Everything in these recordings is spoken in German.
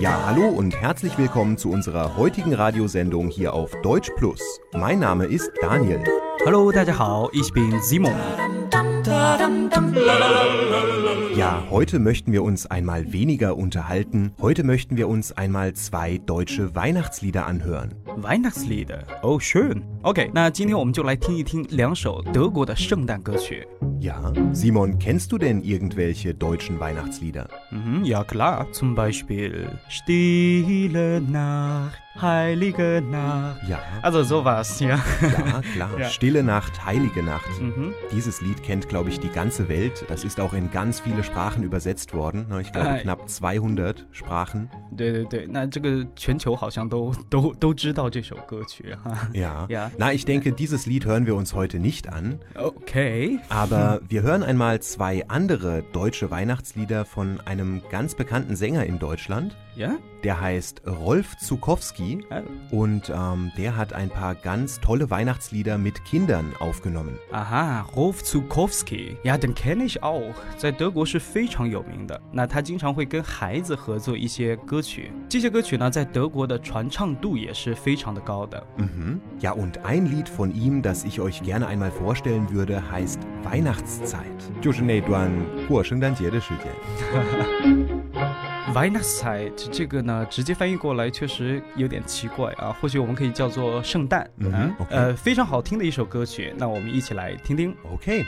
Ja, hallo und herzlich willkommen zu unserer heutigen Radiosendung hier auf Deutsch Plus. Mein Name ist Daniel. Hallo, 大家好，ich bin Simon。 Ja, heute möchten wir uns einmal weniger unterhalten. Heute möchten wir uns einmal zwei deutsche Weihnachtslieder anhören. Weihnachtslieder，哦，schön。 OK，那今天我们就来听一听两首德国的圣诞歌曲。 Ja, Simon, kennst du denn irgendwelche deutschen Weihnachtslieder? Mhm, ja klar, zum Beispiel Stille Nacht, heilige Nacht. Ja. Also sowas, ja. Ja, klar. Ja. Stille Nacht, heilige Nacht. Mhm. Dieses Lied kennt, glaube ich, die ganze Welt. Das ist auch in ganz viele Sprachen übersetzt worden. Na, Ich glaube, Äh. knapp 200 Sprachen. 对对对，那这个全球好像都都都知道这首歌曲哈。 Ja. Ja. Na, ich denke, dieses Lied hören wir uns heute nicht an. OK， Aber wir hören einmal zwei andere deutsche Weihnachtslieder von einem ganz bekannten Sänger in Deutschland. 呀， Der heißt Rolf Zukowski 呃 und ähm, der hat ein paar ganz tolle Weihnachtslieder mit Kindern aufgenommen. 啊哈，Rolf Zukowski，呀，den kenne ich auch，在德国是非常有名的。那他经常会跟孩子合作一些歌曲，这些歌曲呢，在德国的传唱度也是非常的高的。 Mhm. Ja, und ein Lied von ihm, das ich euch gerne einmal vorstellen würde, heißt Weihnachtszeit. 就是那段过圣诞节的时间。Weihnachtszeit 这个呢，直接翻译过来确实有点奇怪啊，或许我们可以叫做圣诞。嗯啊 OK 呃，非常好听的一首歌曲，那我们一起来听听。Okay.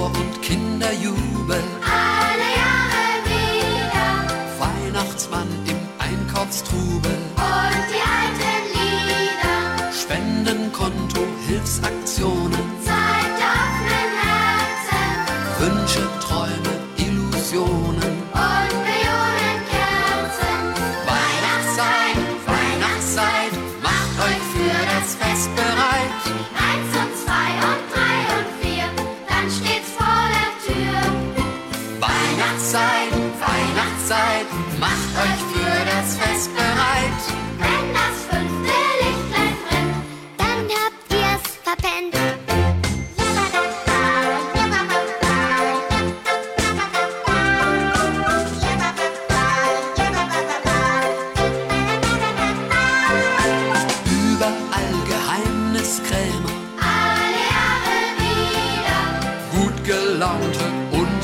Engelschor und Kinderjubel, Alle Jahre wieder. Weihnachtsmann im Einkaufstrubel,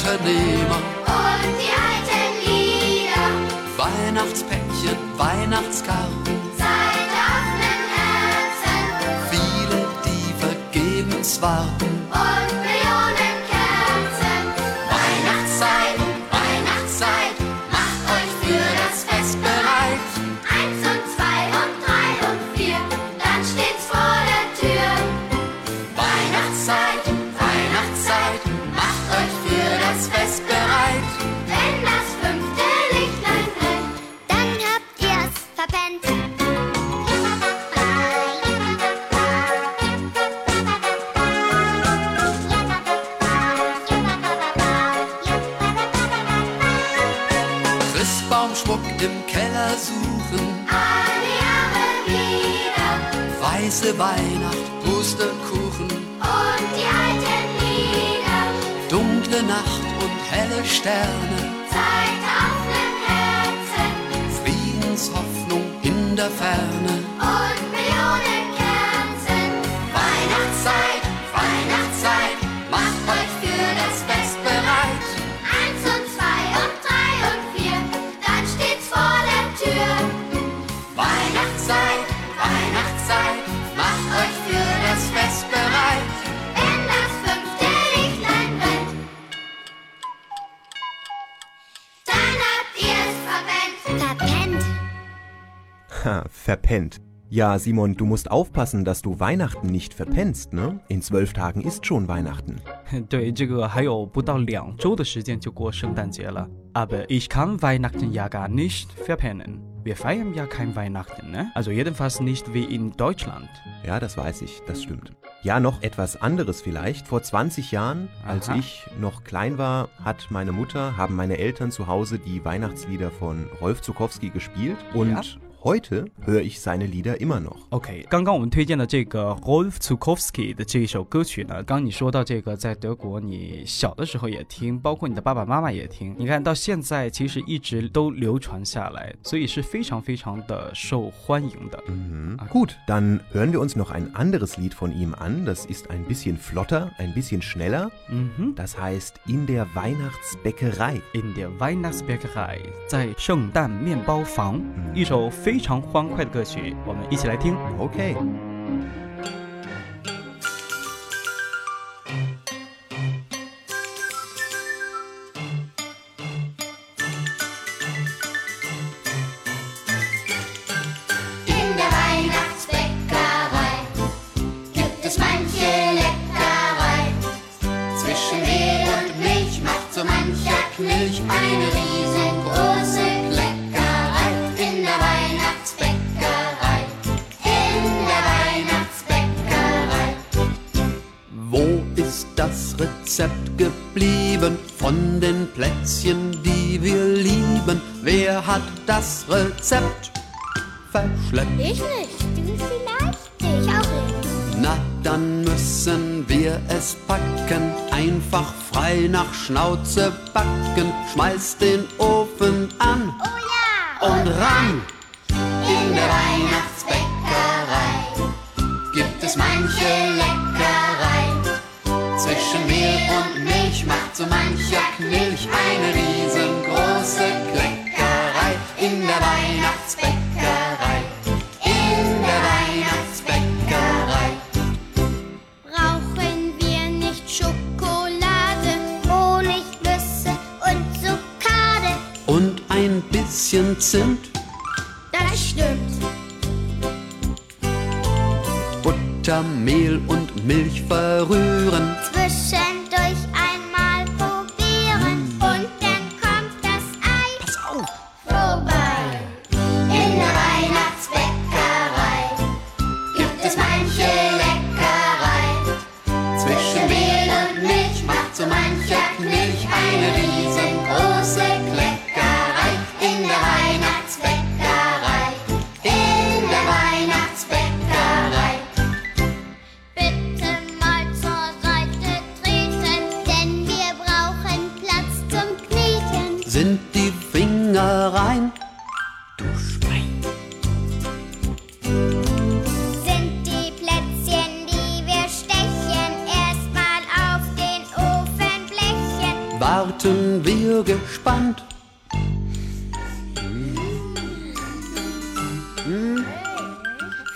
Unternehmer. und die alten Lieder, Weihnachtspäckchen, Weihnachtskarten, Zeit offenen Herzen viele, die vergebens warten. Weiße Weihnacht, Pustekuchen, und die alten Lieder, dunkle Nacht und helle Sterne, Zeit offenen Herzen. Friedenshoffnung in der Ferne. Ha, verpennt. Ja, Simon, du musst aufpassen, dass du Weihnachten nicht verpennst, ne? In zwölf Tagen ist schon Weihnachten. 对，这个还有不到两周的时间就过圣诞节了。Aber ich kann Weihnachten ja gar nicht verpennen. Wir feiern ja kein Weihnachten, ne? Also jedenfalls nicht wie in Deutschland. Ja, das weiß ich, das stimmt. Ja, noch etwas anderes vielleicht. Vor 20 Jahren, als Aha. ich noch klein war, hat meine Mutter, haben meine Eltern zu Hause die Weihnachtslieder von Rolf Zukowski gespielt und Ja. heute höre ich seine Lieder immer noch. OK，刚刚我们推荐的这个 Rolf Zukowski 的这一首歌曲呢，刚刚你说到这个，在德国你小的时候也听，包括你的爸爸妈妈也听，你看到现在其实一直都流传下来，所以是非常非常的受欢迎的。 Mhm. Gut, dann hören wir uns noch ein anderes Lied von ihm an. Das ist ein bisschen flotter, ein bisschen schneller. 嗯哼。 Das heißt In der Weihnachtsbäckerei. In der Weihnachtsbäckerei，在圣诞面包房，一首非 非常欢快的歌曲，我们一起来听。OK Rezept geblieben von den Plätzchen, die wir lieben? Wer hat das Rezept verschleppt? Ich nicht. Du vielleicht? Ich auch nicht. Na, dann müssen wir es packen, einfach frei nach Schnauze backen. Schmeiß den Ofen an Oh ja! und ran. In der Weihnachtsbäckerei gibt es manche Leckerei. Bisschen Zimt, Das stimmt. Butter, Mehl und Milch verrühren. Warten wir gespannt.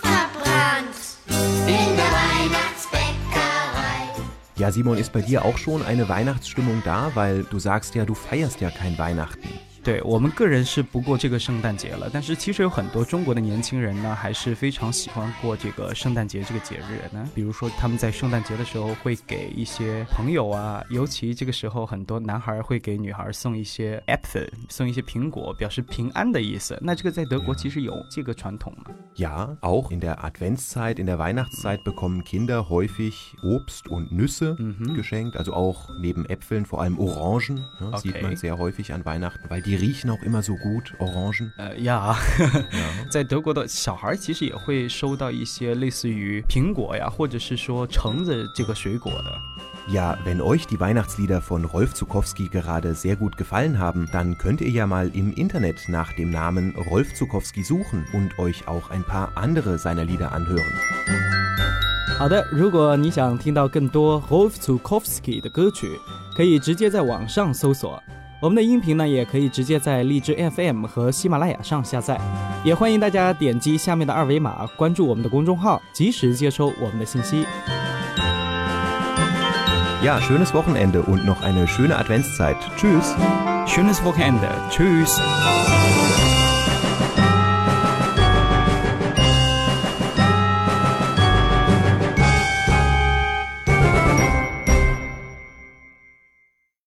Verbrannt. In der Weihnachtsbäckerei. Ja, Simon, ist bei dir auch schon eine Weihnachtsstimmung da? Weil du sagst ja, du feierst ja kein Weihnachten. 对我们个人是不过这个圣诞节了，但是其实有很多中国的年轻人呢，还是非常喜欢过这个圣诞节这个节日呢。比如说他们在圣诞节的时候会给一些朋友啊，尤其这个时候很多男孩会给女孩送一些 apple，送一些苹果，表示平安的意思。那这个在德国其实有这个传统吗？Ja, auch in der Adventszeit, in der Weihnachtszeit bekommen Kinder häufig Obst und Nüsse geschenkt. Also auch neben Äpfeln, vor allem Orangen. Sieht man sehr häufig an Weihnachten, weil die riechen auch immer so gut, Orangen. 呃呀，在德国的小孩其实也会收到一些类似于苹果呀，或者是说橙子这个水果的。 Ja, wenn euch die Weihnachtslieder von Rolf Zukowski gerade sehr gut gefallen haben, dann könnt ihr ja mal im Internet nach dem Namen Rolf Zukowski suchen und euch auch ein paar andere seiner Lieder anhören. 好的，如果你想听到更多 Rolf Zukowski 的歌曲，可以直接在网上搜索。 我们的音频呢，也可以直接在荔枝 FM 和喜马拉雅上下载。也欢迎大家点击下面的二维码，关注我们的公众号，及时接收我们的信息。Ja, schönes Wochenende und noch eine schöne Adventszeit. Tschüss. Schönes Wochenende. Tschüss.